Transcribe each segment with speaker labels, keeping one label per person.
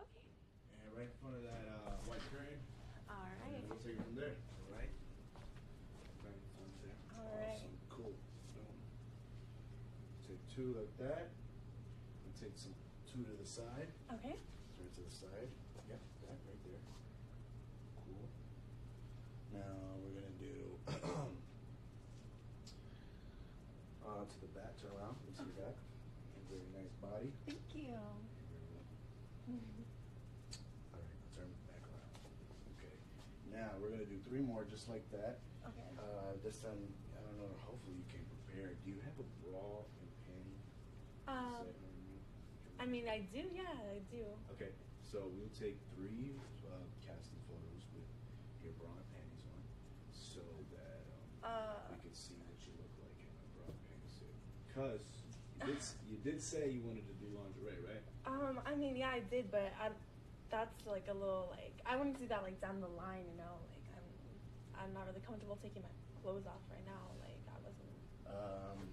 Speaker 1: Okay.
Speaker 2: And right in front of that uh, white curtain.
Speaker 1: All right.
Speaker 2: we'll take it from there. All right. Right, it's on there.
Speaker 1: All right.
Speaker 2: Awesome. Cool. Boom. Take two like that. And take some two to the side.
Speaker 1: Okay.
Speaker 2: Right to the side. Yep, that right there. Cool. Now we're gonna do uh, to the back. Turn around. Let me see your back. Very nice body.
Speaker 1: Thank you.
Speaker 2: All right, I'll turn it back around. Okay. Now we're gonna do three more just like that.
Speaker 1: Okay.
Speaker 2: Uh, this time, I don't know. Hopefully you came prepared. Do you have a bra and panty?
Speaker 1: Um,
Speaker 2: set on you?
Speaker 1: I mean, I do. Yeah, I do.
Speaker 2: Okay, so we'll take three uh, casting photos with your bra and panties on, so that um,
Speaker 1: Uh,
Speaker 2: we can see what you look like in a bra and panties suit. Because you did, s- you did say you wanted to do lingerie, right?
Speaker 1: Um, I mean, yeah, I did, but I, that's like a little like I want to do that like down the line, you know. Like I'm, I'm not really comfortable taking my clothes off right now. Like I wasn't,
Speaker 2: Um,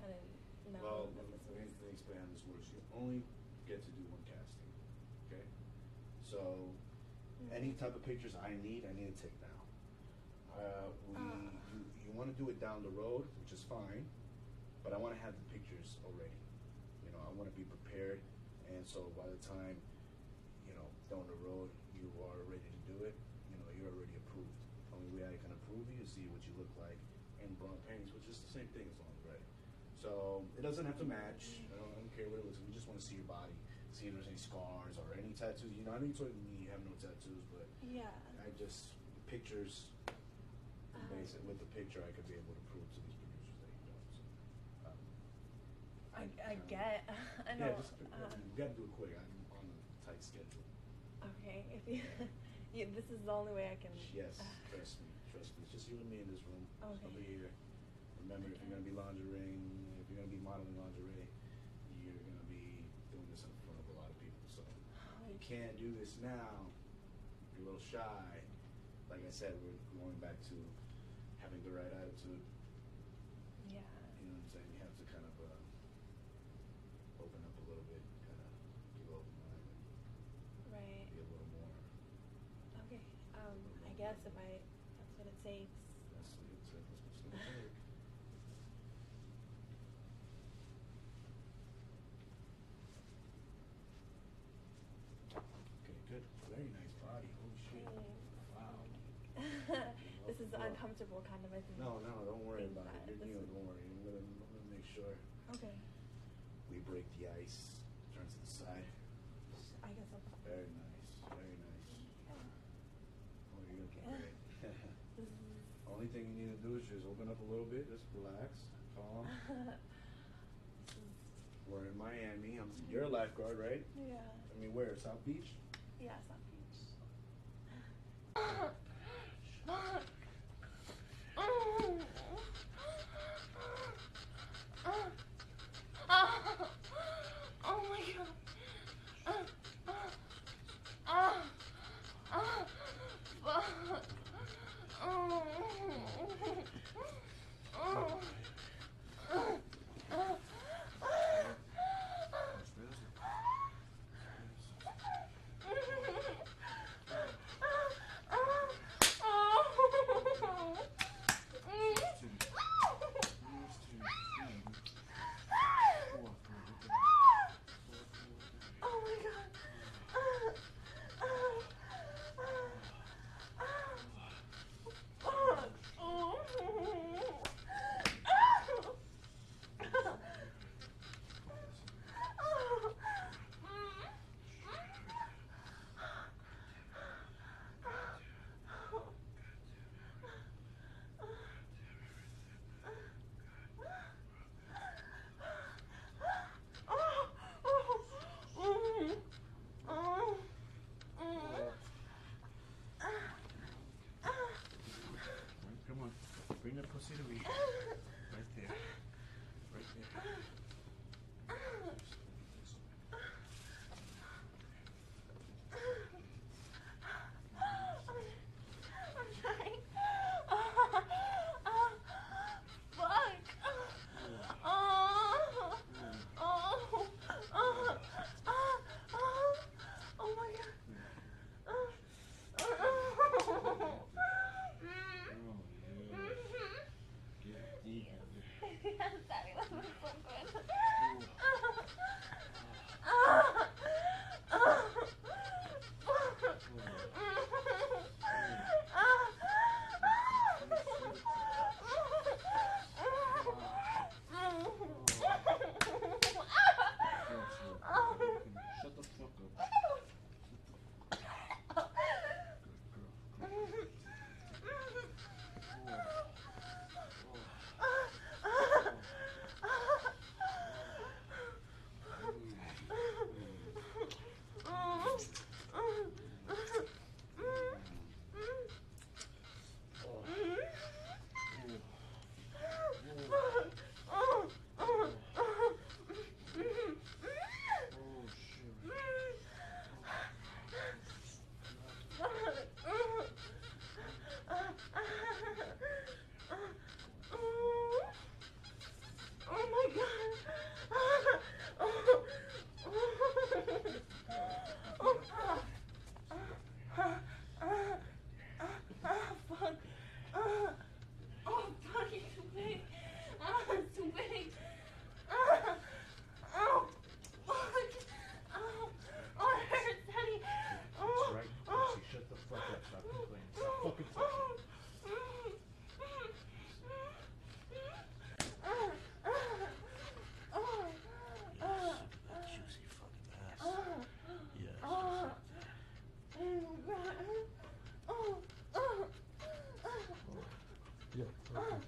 Speaker 1: I didn't know.
Speaker 2: well, let me, let me explain how this works. You only get to do one casting, okay? So
Speaker 1: Mm.
Speaker 2: any type of pictures I need, I need to take now. Uh, we,
Speaker 1: Ah.
Speaker 2: you, you want to do it down the road, which is fine, but I want to have the pictures already. You know, I want to be prepared, and so by the time, down the road, you are ready to do it. You know, you're already approved. Only way I can approve you is see what you look like in bra and panties, which is the same thing as lingerie. So it doesn't have to match. I don't, I don't care what it looks like. We just want to see your body, see if there's any scars or any tattoos. You know, I know you told me you have no tattoos, but
Speaker 1: Yeah.
Speaker 2: I just pictures.
Speaker 1: Uh-huh.
Speaker 2: Basically, with the picture, I could be able to prove to these producers that you don't. So, um,
Speaker 1: I, I
Speaker 2: um,
Speaker 1: get. I know.
Speaker 2: Yeah, just
Speaker 1: uh,
Speaker 2: got to do it quick. I'm on a tight schedule.
Speaker 1: Okay, if you, this is the only way I can.
Speaker 2: Yes, trust me, trust me. It's just you and me in this room.
Speaker 1: Okay.
Speaker 2: nobody here. Remember, if you're gonna be lingerie, if you're gonna be modeling lingerie, you're gonna be doing this in front of a lot of people. So you can't do this now. You're a little shy. Like I said, we're going back to having the right attitude.
Speaker 1: Yeah.
Speaker 2: You know what I'm saying? You have to kind of uh, open up a little bit, kind of be open minded,
Speaker 1: Right.
Speaker 2: be a little more.
Speaker 1: Okay. Um, I guess if I, that's what it takes.
Speaker 2: That's it's, that's what it's gonna take. Okay, good. Very nice body. Holy shit. Wow.
Speaker 1: this is
Speaker 2: Well,
Speaker 1: uncomfortable, kind of. I think.
Speaker 2: No, no, don't worry
Speaker 1: Think
Speaker 2: about it. You're,
Speaker 1: this is-
Speaker 2: don't worry. I'm gonna, I'm gonna make sure
Speaker 1: Okay.
Speaker 2: we break the ice. Turn to the side.
Speaker 1: I guess I'll.
Speaker 2: Very nice. Very nice. Oh, you're looking
Speaker 1: Yeah.
Speaker 2: great.
Speaker 1: This is.
Speaker 2: Only thing you need to do is just open up a little bit, just relax, calm. We're in Miami. I'm, you're a lifeguard, right?
Speaker 1: yeah.
Speaker 2: I mean, where? South Beach?
Speaker 1: Yeah, South Beach. 어?